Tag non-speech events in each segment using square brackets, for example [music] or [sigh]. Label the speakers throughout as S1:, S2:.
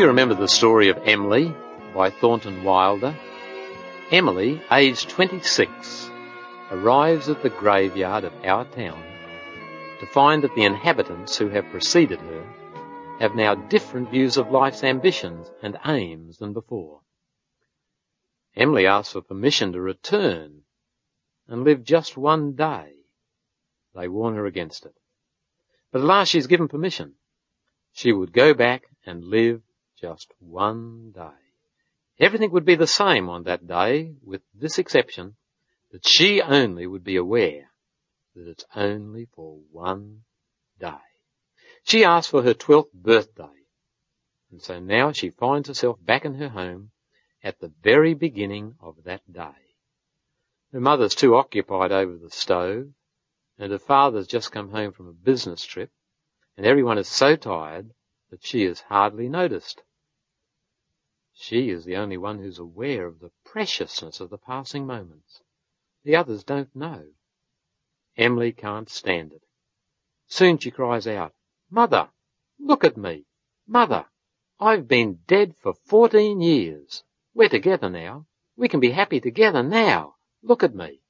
S1: you remember the story of Emily by Thornton Wilder? Emily, aged 26, arrives at the graveyard of our town to find that the inhabitants who have preceded her have now different views of life's ambitions and aims than before. Emily asks for permission to return and live just one day. They warn her against it. But at last she's given permission. She would go back and live just one day. Everything would be the same on that day, with this exception, that she only would be aware that it's only for one day. She asked for her twelfth birthday, and so now she finds herself back in her home at the very beginning of that day. Her mother's too occupied over the stove, and her father's just come home from a business trip, and everyone is so tired that she is hardly noticed. She is the only one who's aware of the preciousness of the passing moments. The others don't know. Emily can't stand it. Soon she cries out, Mother, look at me. Mother, I've been dead for fourteen years. We're together now. We can be happy together now. Look at me.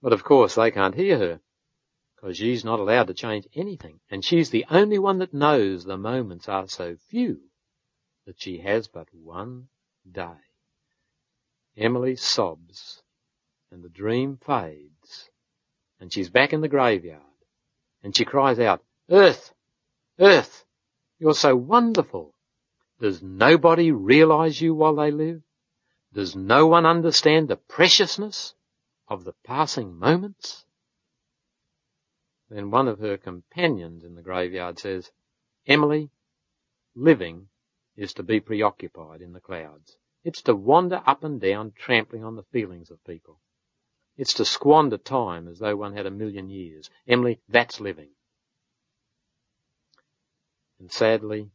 S1: But of course they can't hear her, because she's not allowed to change anything, and she's the only one that knows the moments are so few that she has but one day. Emily sobs, and the dream fades, and she's back in the graveyard, and she cries out, Earth! Earth! You're so wonderful! Does nobody realize you while they live? Does no one understand the preciousness of the passing moments? Then one of her companions in the graveyard says, Emily, living is to be preoccupied in the clouds. It's to wander up and down trampling on the feelings of people. It's to squander time as though one had a million years. Emily, that's living. And sadly,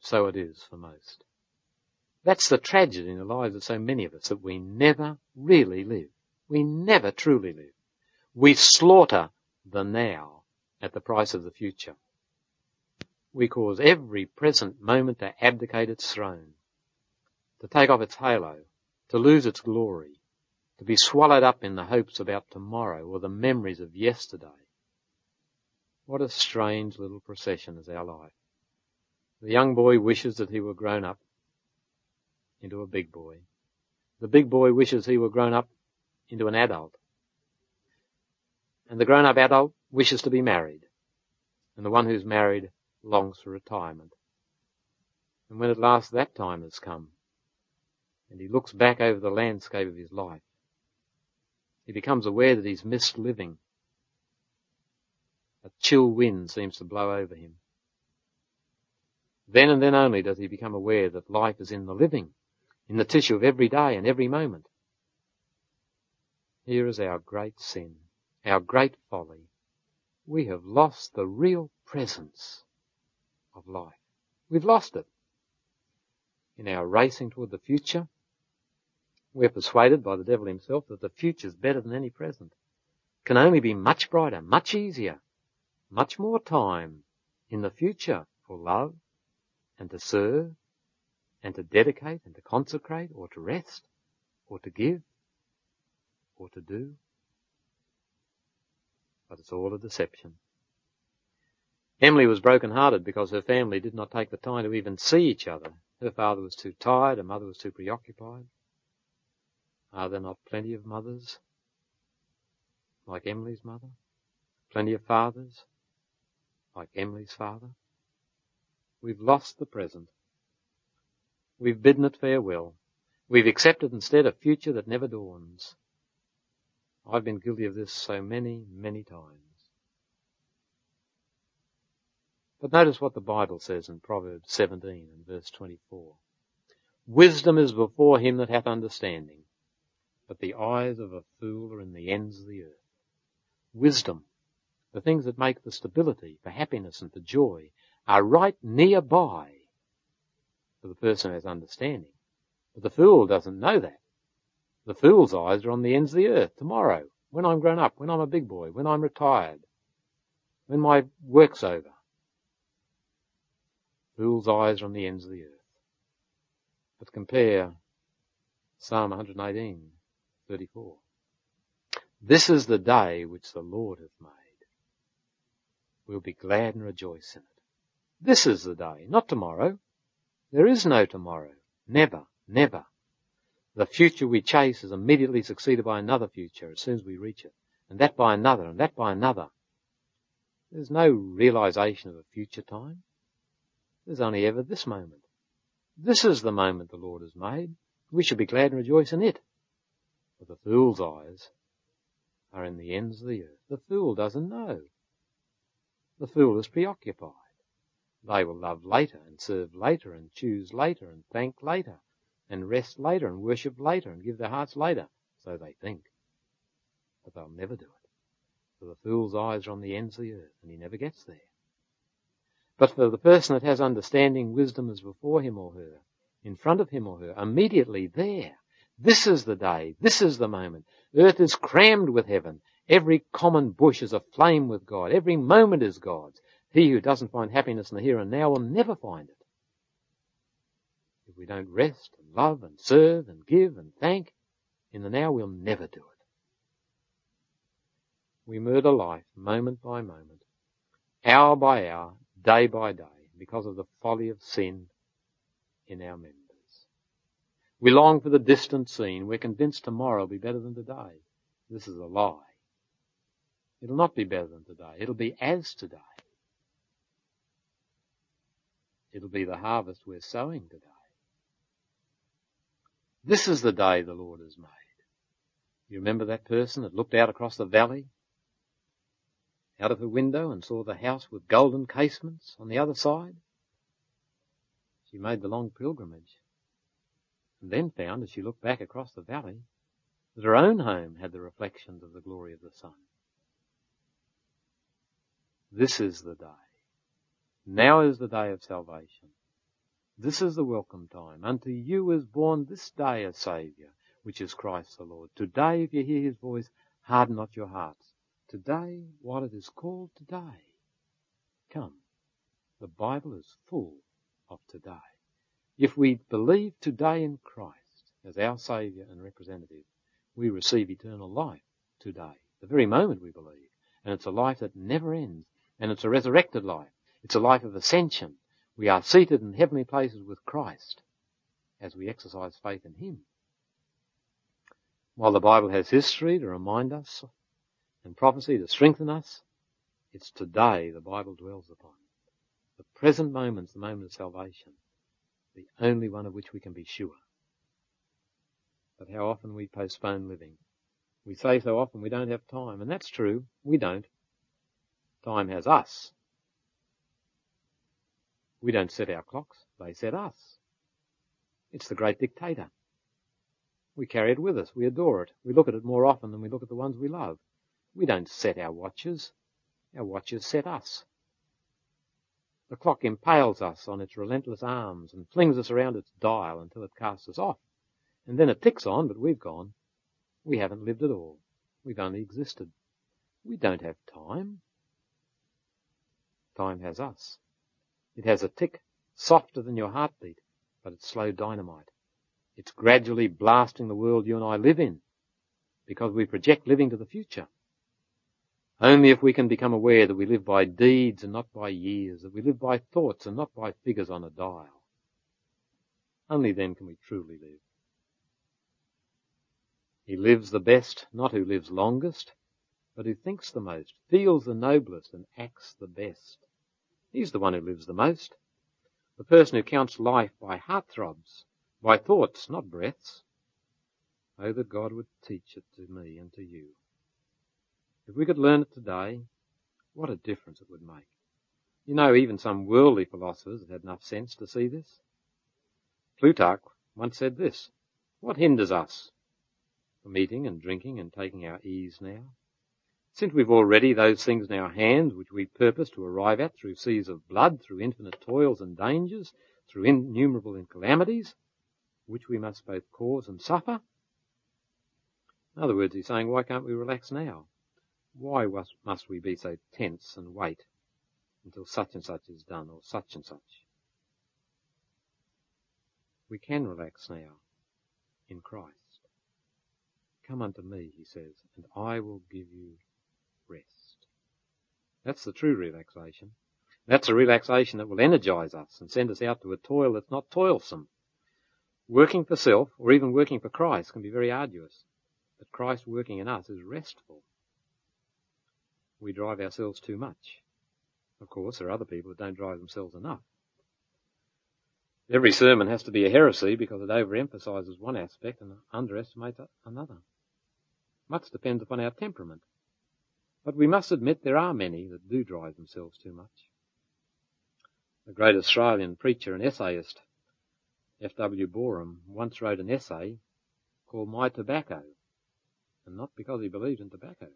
S1: so it is for most. That's the tragedy in the lives of so many of us, that we never really live. We never truly live. We slaughter the now at the price of the future we cause every present moment to abdicate its throne, to take off its halo, to lose its glory, to be swallowed up in the hopes about tomorrow or the memories of yesterday. What a strange little procession is our life. The young boy wishes that he were grown up into a big boy. The big boy wishes he were grown up into an adult. And the grown up adult wishes to be married. And the one who's married longs for retirement. And when at last that time has come, and he looks back over the landscape of his life, he becomes aware that he's missed living. A chill wind seems to blow over him. Then and then only does he become aware that life is in the living, in the tissue of every day and every moment. Here is our great sin, our great folly. We have lost the real presence of life. We've lost it. In our racing toward the future, we're persuaded by the devil himself that the future is better than any present. Can only be much brighter, much easier, much more time in the future for love and to serve and to dedicate and to consecrate or to rest or to give or to do. But it's all a deception. Emily was broken-hearted because her family did not take the time to even see each other. Her father was too tired, her mother was too preoccupied. Are there not plenty of mothers like Emily's mother? Plenty of fathers like Emily's father? We've lost the present. We've bidden it farewell. We've accepted instead a future that never dawns. I've been guilty of this so many, many times. But notice what the Bible says in Proverbs 17 and verse 24. Wisdom is before him that hath understanding, but the eyes of a fool are in the ends of the earth. Wisdom, the things that make for stability, for happiness and for joy, are right nearby for the person who has understanding. But the fool doesn't know that. The fool's eyes are on the ends of the earth tomorrow, when I'm grown up, when I'm a big boy, when I'm retired, when my work's over. Fool's eyes are on the ends of the earth. But compare Psalm 118, 34. This is the day which the Lord hath made. We'll be glad and rejoice in it. This is the day, not tomorrow. There is no tomorrow. Never, never. The future we chase is immediately succeeded by another future as soon as we reach it, and that by another, and that by another. There's no realization of a future time. There's only ever this moment. This is the moment the Lord has made. We should be glad and rejoice in it. But the fool's eyes are in the ends of the earth. The fool doesn't know. The fool is preoccupied. They will love later and serve later and choose later and thank later and rest later and worship later and give their hearts later. So they think. But they'll never do it. For the fool's eyes are on the ends of the earth and he never gets there. But for the person that has understanding, wisdom is before him or her, in front of him or her, immediately there. This is the day. This is the moment. Earth is crammed with heaven. Every common bush is aflame with God. Every moment is God's. He who doesn't find happiness in the here and now will never find it. If we don't rest and love and serve and give and thank in the now, we'll never do it. We murder life moment by moment, hour by hour, day by day, because of the folly of sin in our members. We long for the distant scene. We're convinced tomorrow will be better than today. This is a lie. It'll not be better than today. It'll be as today. It'll be the harvest we're sowing today. This is the day the Lord has made. You remember that person that looked out across the valley, out of her window and saw the house with golden casements on the other side? She made the long pilgrimage and then found as she looked back across the valley that her own home had the reflections of the glory of the sun. This is the day. Now is the day of salvation. This is the welcome time. Unto you is born this day a Saviour, which is Christ the Lord. Today, if you hear his voice, harden not your hearts. Today, while it is called to today, come. The Bible is full of today. If we believe today in Christ as our Saviour and representative, we receive eternal life today, the very moment we believe. And it's a life that never ends. And it's a resurrected life. It's a life of ascension. We are seated in heavenly places with Christ as we exercise faith in Him. While the Bible has history to remind us and prophecy to strengthen us, it's today the Bible dwells upon. The present moment's the moment of salvation the only one of which we can be sure. But how often we postpone living. We say so often we don't have time, and that's true. We don't. Time has us. We don't set our clocks. They set us. It's the great dictator. We carry it with us. We adore it. We look at it more often than we look at the ones we love. We don't set our watches. Our watches set us. The clock impales us on its relentless arms and flings us around its dial until it casts us off. And then it ticks on, but we've gone. We haven't lived at all. We've only existed. We don't have time. Time has us. It has a tick softer than your heartbeat, but it's slow dynamite. It's gradually blasting the world you and I live in because we project living to the future. Only if we can become aware that we live by deeds and not by years, that we live by thoughts and not by figures on a dial. Only then can we truly live. He lives the best, not who lives longest, but who thinks the most, feels the noblest, and acts the best. He's the one who lives the most. The person who counts life by heartthrobs, by thoughts, not breaths. Oh, that God would teach it to me and to you. If we could learn it today, what a difference it would make. You know, even some worldly philosophers have had enough sense to see this. Plutarch once said this, what hinders us from eating and drinking and taking our ease now? Since we've already those things in our hands which we purpose to arrive at through seas of blood, through infinite toils and dangers, through innumerable calamities, which we must both cause and suffer. In other words, he's saying, why can't we relax now? Why must we be so tense and wait until such and such is done or such and such? We can relax now in Christ. Come unto me, he says, and I will give you rest. That's the true relaxation. That's a relaxation that will energize us and send us out to a toil that's not toilsome. Working for self, or even working for Christ, can be very arduous, but Christ working in us is restful. We drive ourselves too much. Of course, there are other people that don't drive themselves enough. Every sermon has to be a heresy because it overemphasizes one aspect and underestimates another. Much depends upon our temperament. But we must admit there are many that do drive themselves too much. The great Australian preacher and essayist, F.W. Boreham, once wrote an essay called My Tobacco, and not because he believed in tobacco.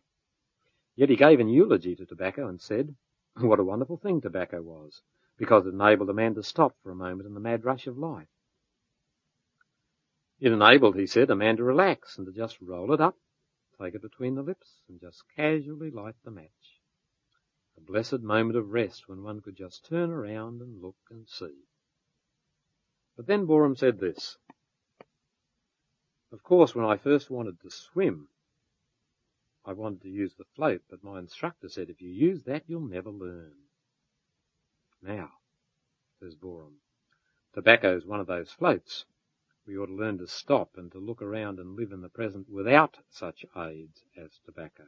S1: Yet he gave an eulogy to tobacco and said, [laughs] what a wonderful thing tobacco was, because it enabled a man to stop for a moment in the mad rush of life. It enabled, he said, a man to relax and to just roll it up, take it between the lips, and just casually light the match. A blessed moment of rest when one could just turn around and look and see. But then Boreham said this. Of course, when I first wanted to swim, I wanted to use the float, but my instructor said, if you use that, you'll never learn. Now, says tobacco is one of those floats. We ought to learn to stop and to look around and live in the present without such aids as tobacco.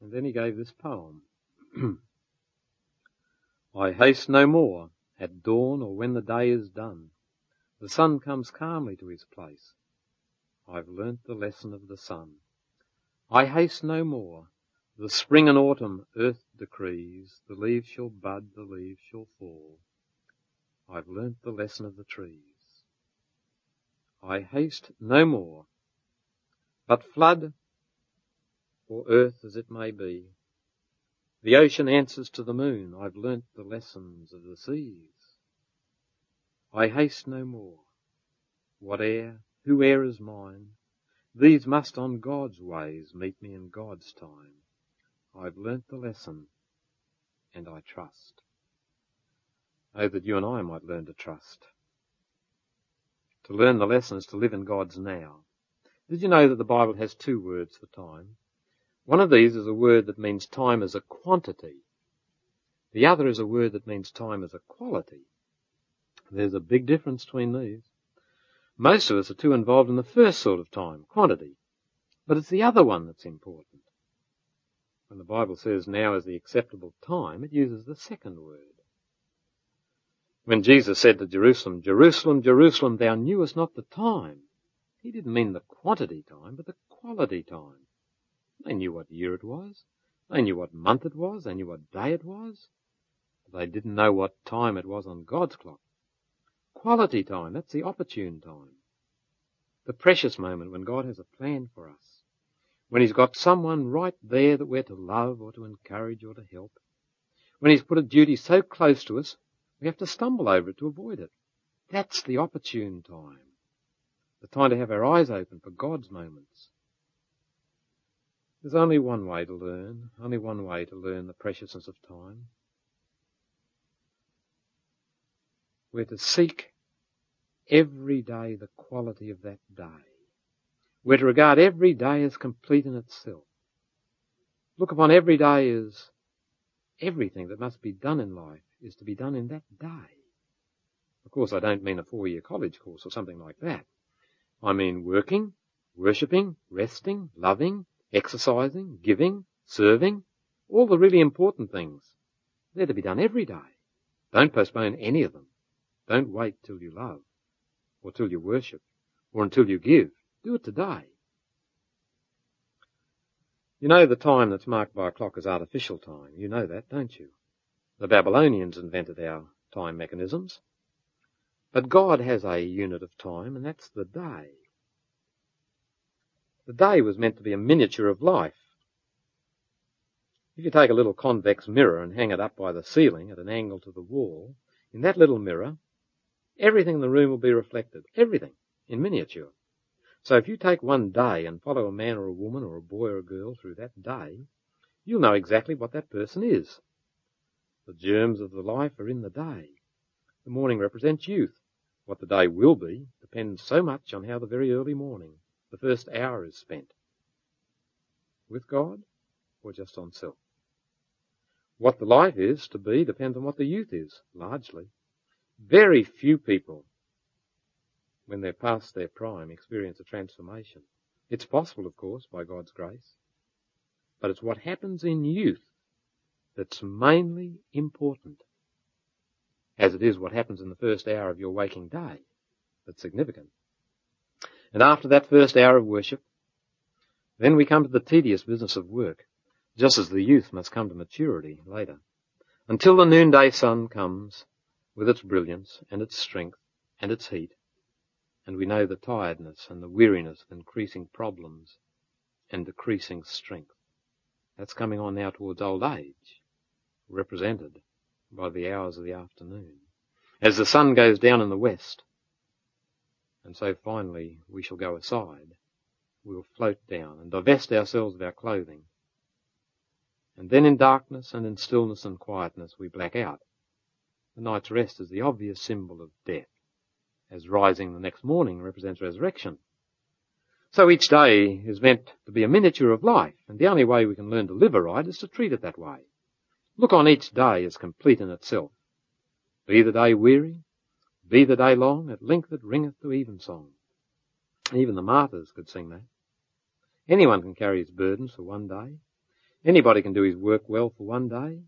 S1: And then he gave this poem. [clears throat] I haste no more at dawn or when the day is done. The sun comes calmly to his place. I've learnt the lesson of the sun. I haste no more. The spring and autumn earth decrees, the leaves shall bud, the leaves shall fall. I've learnt the lesson of the trees. I haste no more. But flood, or earth as it may be, the ocean answers to the moon, I've learnt the lessons of the seas. I haste no more. Whate'er, whoe'er is mine, these must on God's ways meet me in God's time. I've learnt the lesson, and I trust. Oh, that you and I might learn to trust. To learn the lesson is to live in God's now. Did you know that the Bible has two words for time? One of these is a word that means time as a quantity. The other is a word that means time as a quality. There's a big difference between these. Most of us are too involved in the first sort of time, quantity. But it's the other one that's important. When the Bible says now is the acceptable time, it uses the second word. When Jesus said to Jerusalem, Jerusalem, Jerusalem, thou knewest not the time, he didn't mean the quantity time, but the quality time. They knew what year it was. They knew what month it was. They knew what day it was. But they didn't know what time it was on God's clock. Quality time, that's the opportune time. The precious moment when God has a plan for us. When He's got someone right there that we're to love or to encourage or to help. When He's put a duty so close to us, we have to stumble over it to avoid it. That's the opportune time. The time to have our eyes open for God's moments. There's only one way to learn, only one way to learn the preciousness of time. We're to seek every day the quality of that day. We're to regard every day as complete in itself. Look upon every day as everything that must be done in life is to be done in that day. Of course, I don't mean a four-year college course or something like that. I mean working, worshipping, resting, loving, exercising, giving, serving, all the really important things. They're to be done every day. Don't postpone any of them. Don't wait till you love or till you worship, or until you give. Do it today. You know the time that's marked by a clock is artificial time. You know that, don't you? The Babylonians invented our time mechanisms. But God has a unit of time, and that's the day. The day was meant to be a miniature of life. If you take a little convex mirror and hang it up by the ceiling at an angle to the wall, in that little mirror, Everything in the room will be reflected. Everything. In miniature. So if you take one day and follow a man or a woman or a boy or a girl through that day, you'll know exactly what that person is. The germs of the life are in the day. The morning represents youth. What the day will be depends so much on how the very early morning, the first hour is spent. With God or just on self. What the life is to be depends on what the youth is, largely. Very few people, when they're past their prime, experience a transformation. It's possible, of course, by God's grace. But it's what happens in youth that's mainly important as it is what happens in the first hour of your waking day that's significant. And after that first hour of worship, then we come to the tedious business of work, just as the youth must come to maturity later. Until the noonday sun comes with its brilliance and its strength and its heat, and we know the tiredness and the weariness of increasing problems and decreasing strength. That's coming on now towards old age, represented by the hours of the afternoon. As the sun goes down in the west, and so finally we shall go aside, we'll float down and divest ourselves of our clothing. And then in darkness and in stillness and quietness we black out. The night's rest is the obvious symbol of death, as rising the next morning represents resurrection. So each day is meant to be a miniature of life, and the only way we can learn to live aright is to treat it that way. Look on each day as complete in itself. Be the day weary, be the day long, at length it ringeth to evensong. Even the martyrs could sing that. Anyone can carry his burdens for one day. Anybody can do his work well for one day.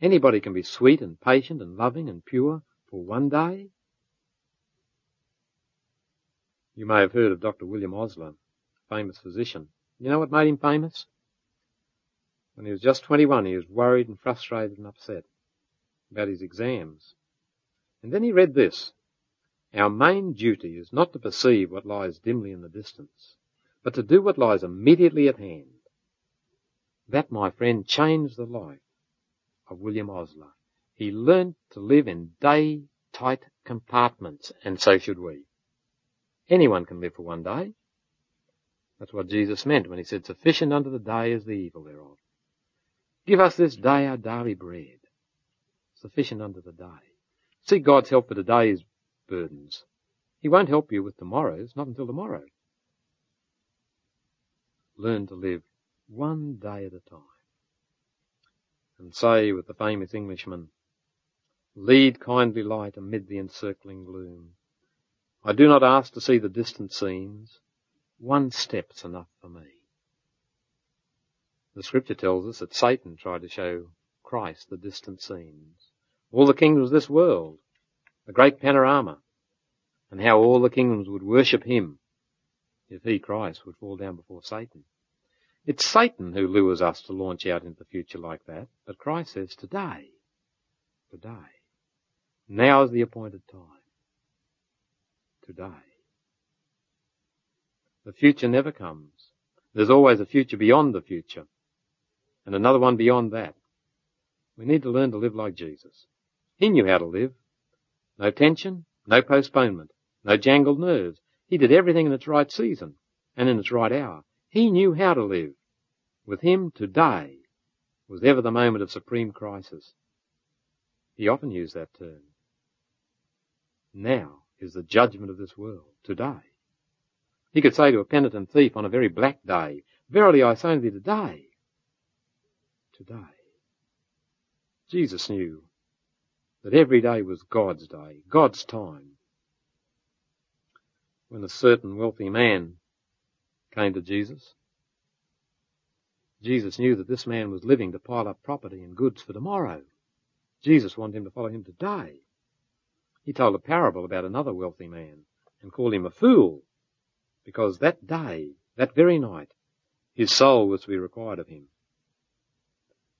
S1: Anybody can be sweet and patient and loving and pure for one day. You may have heard of Dr. William Osler, famous physician. You know what made him famous? When he was just 21, he was worried and frustrated and upset about his exams. And then he read this. Our main duty is not to perceive what lies dimly in the distance, but to do what lies immediately at hand. That, my friend, changed the life of William Osler. He learnt to live in day-tight compartments, and so should we. Anyone can live for one day. That's what Jesus meant when he said, sufficient unto the day is the evil thereof. Give us this day our daily bread, sufficient unto the day. Seek God's help for today's burdens. He won't help you with tomorrow's, not until tomorrow. Learn to live one day at a time. And say with the famous Englishman, lead kindly light amid the encircling gloom. I do not ask to see the distant scenes. One step's enough for me. The scripture tells us that Satan tried to show Christ the distant scenes. All the kingdoms of this world, a great panorama, and how all the kingdoms would worship him if he, Christ, would fall down before Satan. It's Satan who lures us to launch out into the future like that, but Christ says today, today, now is the appointed time. Today. The future never comes. There's always a future beyond the future and another one beyond that. We need to learn to live like Jesus. He knew how to live. No tension, no postponement, no jangled nerves. He did everything in its right season and in its right hour. He knew how to live. With him, today was ever the moment of supreme crisis. He often used that term. Now is the judgment of this world, today. He could say to a penitent thief on a very black day, Verily I say unto thee today, today. Jesus knew that every day was God's day, God's time. When a certain wealthy man came to Jesus, Jesus knew that this man was living to pile up property and goods for tomorrow. Jesus wanted him to follow him today. He told a parable about another wealthy man and called him a fool because that day, that very night, his soul was to be required of him.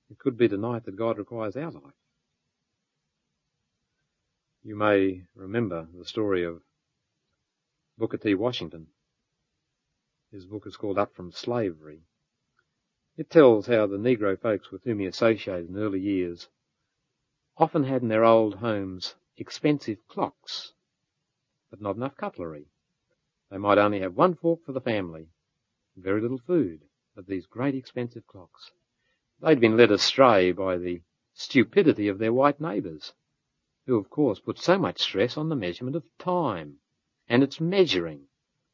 S1: It could be tonight that God requires our life. You may remember the story of Booker T. Washington. His book is called Up from Slavery. It tells how the Negro folks with whom he associated in early years often had in their old homes expensive clocks, but not enough cutlery. They might only have one fork for the family, very little food, but these great expensive clocks. They'd been led astray by the stupidity of their white neighbours, who of course put so much stress on the measurement of time and its measuring,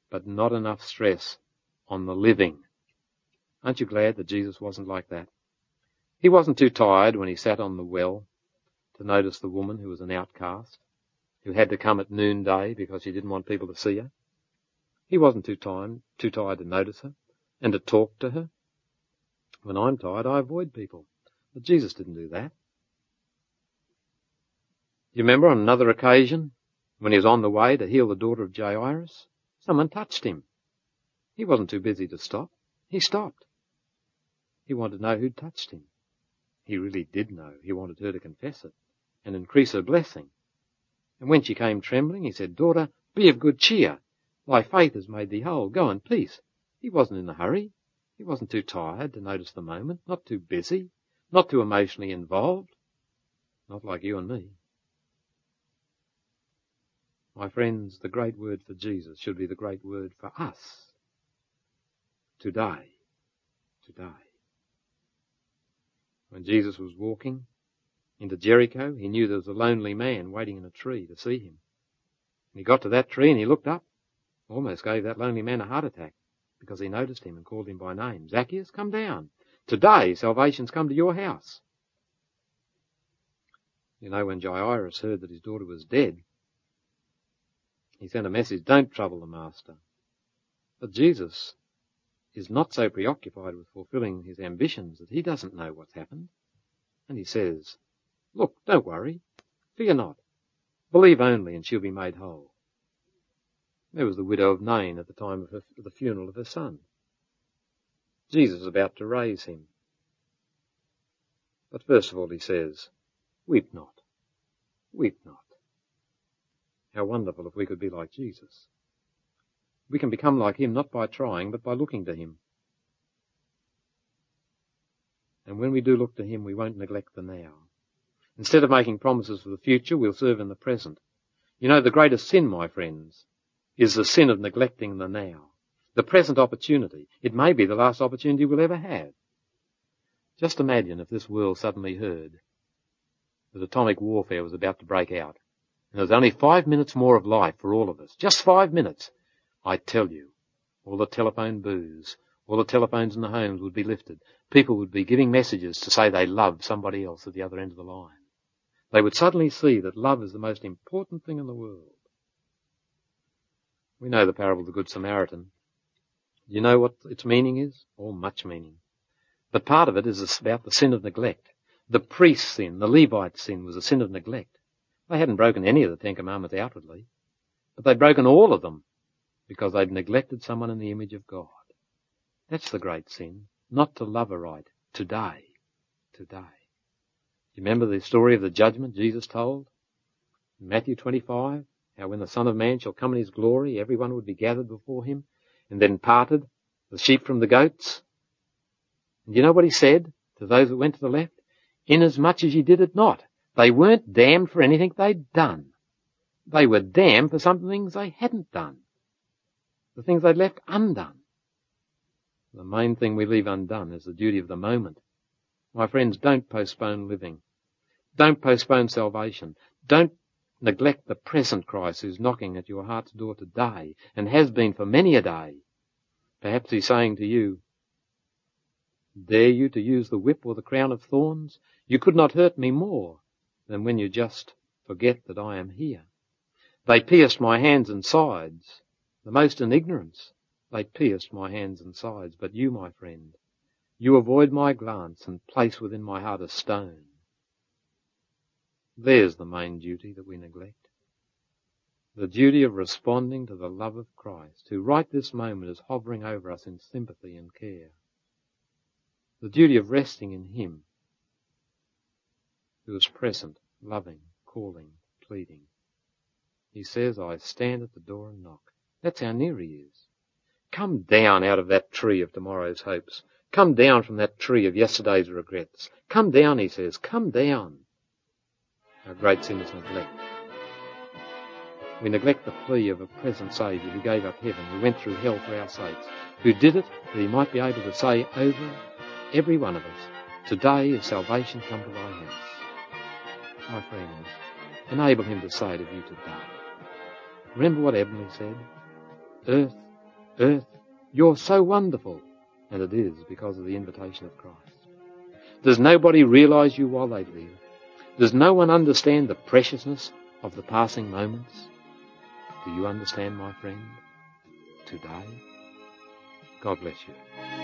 S1: but not enough stress on the living. Aren't you glad that Jesus wasn't like that? He wasn't too tired when he sat on the well to notice the woman who was an outcast, who had to come at noonday because she didn't want people to see her. He wasn't too tired, too tired to notice her and to talk to her. When I'm tired, I avoid people. But Jesus didn't do that. You remember on another occasion when he was on the way to heal the daughter of Jairus? Someone touched him. He wasn't too busy to stop. He stopped. He wanted to know who'd touched him. He really did know. He wanted her to confess it and increase her blessing. And when she came trembling, he said, Daughter, be of good cheer. Thy faith has made thee whole. Go in peace. He wasn't in a hurry. He wasn't too tired to notice the moment, not too busy, not too emotionally involved. Not like you and me. My friends, the great word for Jesus should be the great word for us. Today. Today. When Jesus was walking into Jericho, he knew there was a lonely man waiting in a tree to see him. And he got to that tree and he looked up Almost gave that lonely man a heart attack because he noticed him and called him by name. Zacchaeus, come down. Today salvation's come to your house. You know, when Jairus heard that his daughter was dead, he sent a message, don't trouble the master. But Jesus is not so preoccupied with fulfilling his ambitions that he doesn't know what's happened. And he says, look, don't worry. Fear not. Believe only and she'll be made whole. There was the widow of Nain at the time of her, the funeral of her son. Jesus is about to raise him. But first of all he says, weep not, weep not. How wonderful if we could be like Jesus. We can become like him not by trying, but by looking to him. And when we do look to him, we won't neglect the now. Instead of making promises for the future, we'll serve in the present. You know, the greatest sin, my friends, is the sin of neglecting the now. The present opportunity. It may be the last opportunity we'll ever have. Just imagine if this world suddenly heard that atomic warfare was about to break out. And there's only five minutes more of life for all of us. Just five minutes. I tell you, all the telephone booths, all the telephones in the homes would be lifted. People would be giving messages to say they love somebody else at the other end of the line. They would suddenly see that love is the most important thing in the world. We know the parable of the Good Samaritan. You know what its meaning is? Or much meaning. But part of it is about the sin of neglect. The priest's sin, the Levite's sin was a sin of neglect. They hadn't broken any of the Ten Commandments outwardly, but they'd broken all of them because they'd neglected someone in the image of God. That's the great sin. Not to love aright. Today. Today. You remember the story of the judgment Jesus told? In Matthew 25? How when the Son of Man shall come in his glory, everyone would be gathered before him, and then parted, the sheep from the goats. And you know what he said to those that went to the left? Inasmuch as ye did it not. They weren't damned for anything they'd done. They were damned for some things they hadn't done. The things they'd left undone. The main thing we leave undone is the duty of the moment. My friends, don't postpone living. Don't postpone salvation. Don't neglect the present Christ who's knocking at your heart's door today and has been for many a day. Perhaps he's saying to you, Dare you to use the whip or the crown of thorns? You could not hurt me more than when you just forget that I am here. They pierced my hands and sides, the most in ignorance. They pierced my hands and sides, but you, my friend, you avoid my glance and place within my heart a stone there's the main duty that we neglect. The duty of responding to the love of Christ, who right this moment is hovering over us in sympathy and care. The duty of resting in Him, who is present, loving, calling, pleading. He says, I stand at the door and knock. That's how near He is. Come down out of that tree of tomorrow's hopes. Come down from that tree of yesterday's regrets. Come down, He says. Come down. Our great sin is neglect. We neglect the plea of a present Saviour who gave up heaven, who went through hell for our sakes, who did it that he might be able to say over every one of us, Today is salvation come to thy house. My friends, enable him to say to you today. Remember what Emily said? Earth, earth, you're so wonderful. And it is because of the invitation of Christ. Does nobody realize you while they live? Does no one understand the preciousness of the passing moments? Do you understand, my friend? Today? God bless you.